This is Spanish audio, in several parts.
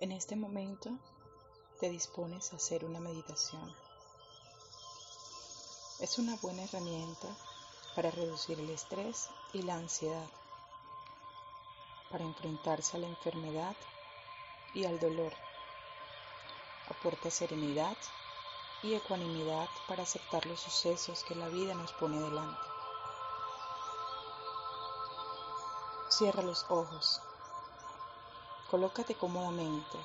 En este momento te dispones a hacer una meditación. Es una buena herramienta para reducir el estrés y la ansiedad, para enfrentarse a la enfermedad y al dolor. Aporta serenidad y ecuanimidad para aceptar los sucesos que la vida nos pone delante. Cierra los ojos Colócate cómodamente.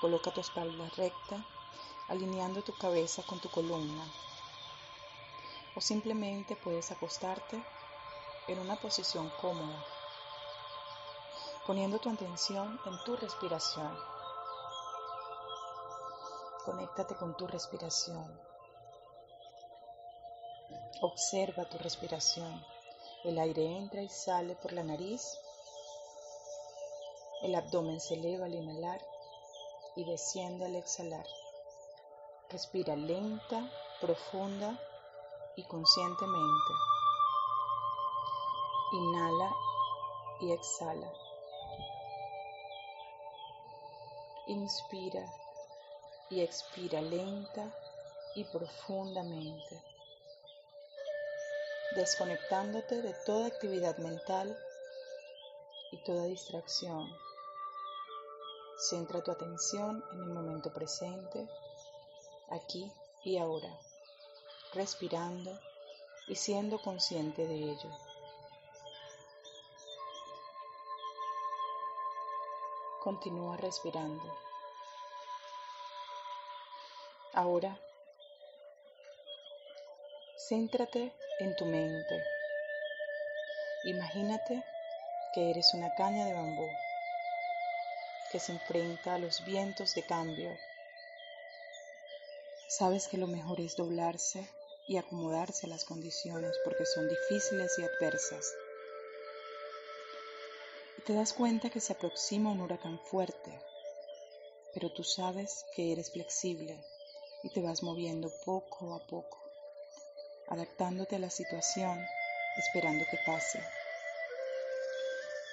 Coloca tu espalda recta, alineando tu cabeza con tu columna. O simplemente puedes acostarte en una posición cómoda, poniendo tu atención en tu respiración. Conéctate con tu respiración. Observa tu respiración. El aire entra y sale por la nariz el abdomen se eleva al inhalar y desciende al exhalar. Respira lenta, profunda y conscientemente. Inhala y exhala. Inspira y expira lenta y profundamente, desconectándote de toda actividad mental y toda distracción. Centra tu atención en el momento presente, aquí y ahora, respirando y siendo consciente de ello. Continúa respirando. Ahora, céntrate en tu mente. Imagínate que eres una caña de bambú que se enfrenta a los vientos de cambio. Sabes que lo mejor es doblarse y acomodarse a las condiciones porque son difíciles y adversas. Y te das cuenta que se aproxima un huracán fuerte, pero tú sabes que eres flexible y te vas moviendo poco a poco, adaptándote a la situación, esperando que pase,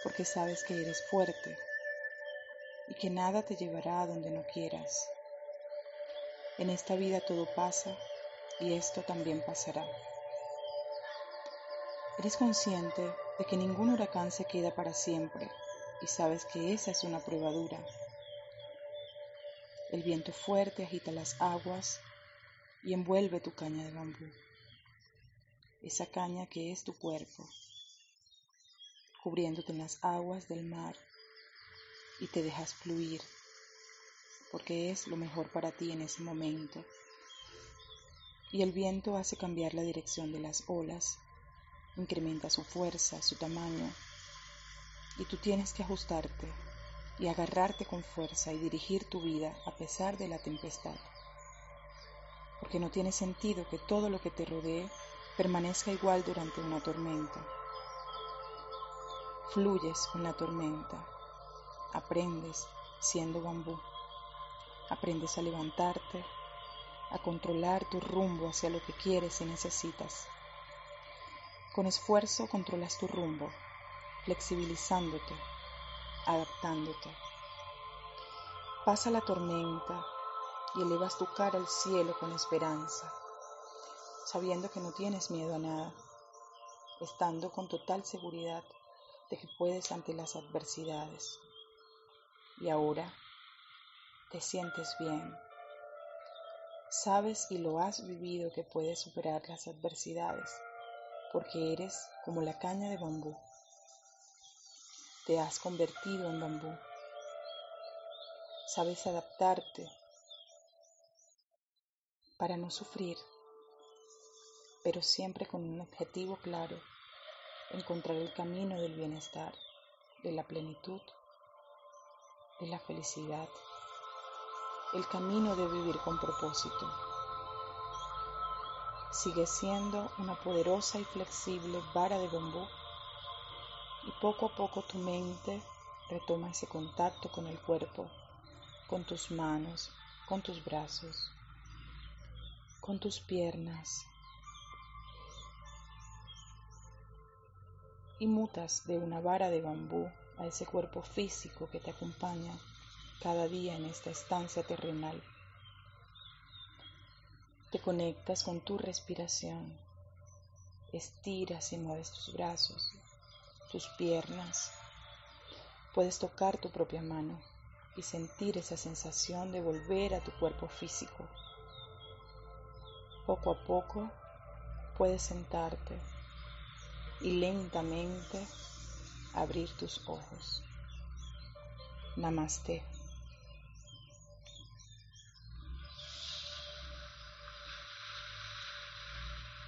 porque sabes que eres fuerte y que nada te llevará a donde no quieras. En esta vida todo pasa y esto también pasará. Eres consciente de que ningún huracán se queda para siempre y sabes que esa es una prueba dura. El viento fuerte agita las aguas y envuelve tu caña de bambú, esa caña que es tu cuerpo, cubriéndote en las aguas del mar y te dejas fluir, porque es lo mejor para ti en ese momento. Y el viento hace cambiar la dirección de las olas, incrementa su fuerza, su tamaño, y tú tienes que ajustarte y agarrarte con fuerza y dirigir tu vida a pesar de la tempestad. Porque no tiene sentido que todo lo que te rodee permanezca igual durante una tormenta. Fluyes con la tormenta aprendes siendo bambú. Aprendes a levantarte, a controlar tu rumbo hacia lo que quieres y necesitas. Con esfuerzo controlas tu rumbo, flexibilizándote, adaptándote. Pasa la tormenta y elevas tu cara al cielo con esperanza, sabiendo que no tienes miedo a nada, estando con total seguridad de que puedes ante las adversidades y ahora te sientes bien. Sabes y lo has vivido que puedes superar las adversidades porque eres como la caña de bambú. Te has convertido en bambú. Sabes adaptarte para no sufrir, pero siempre con un objetivo claro, encontrar el camino del bienestar, de la plenitud de la felicidad, el camino de vivir con propósito. Sigue siendo una poderosa y flexible vara de bambú y poco a poco tu mente retoma ese contacto con el cuerpo, con tus manos, con tus brazos, con tus piernas y mutas de una vara de bambú a ese cuerpo físico que te acompaña cada día en esta estancia terrenal. Te conectas con tu respiración, estiras y mueves tus brazos, tus piernas. Puedes tocar tu propia mano y sentir esa sensación de volver a tu cuerpo físico. Poco a poco puedes sentarte y lentamente abrir tus ojos. Namaste.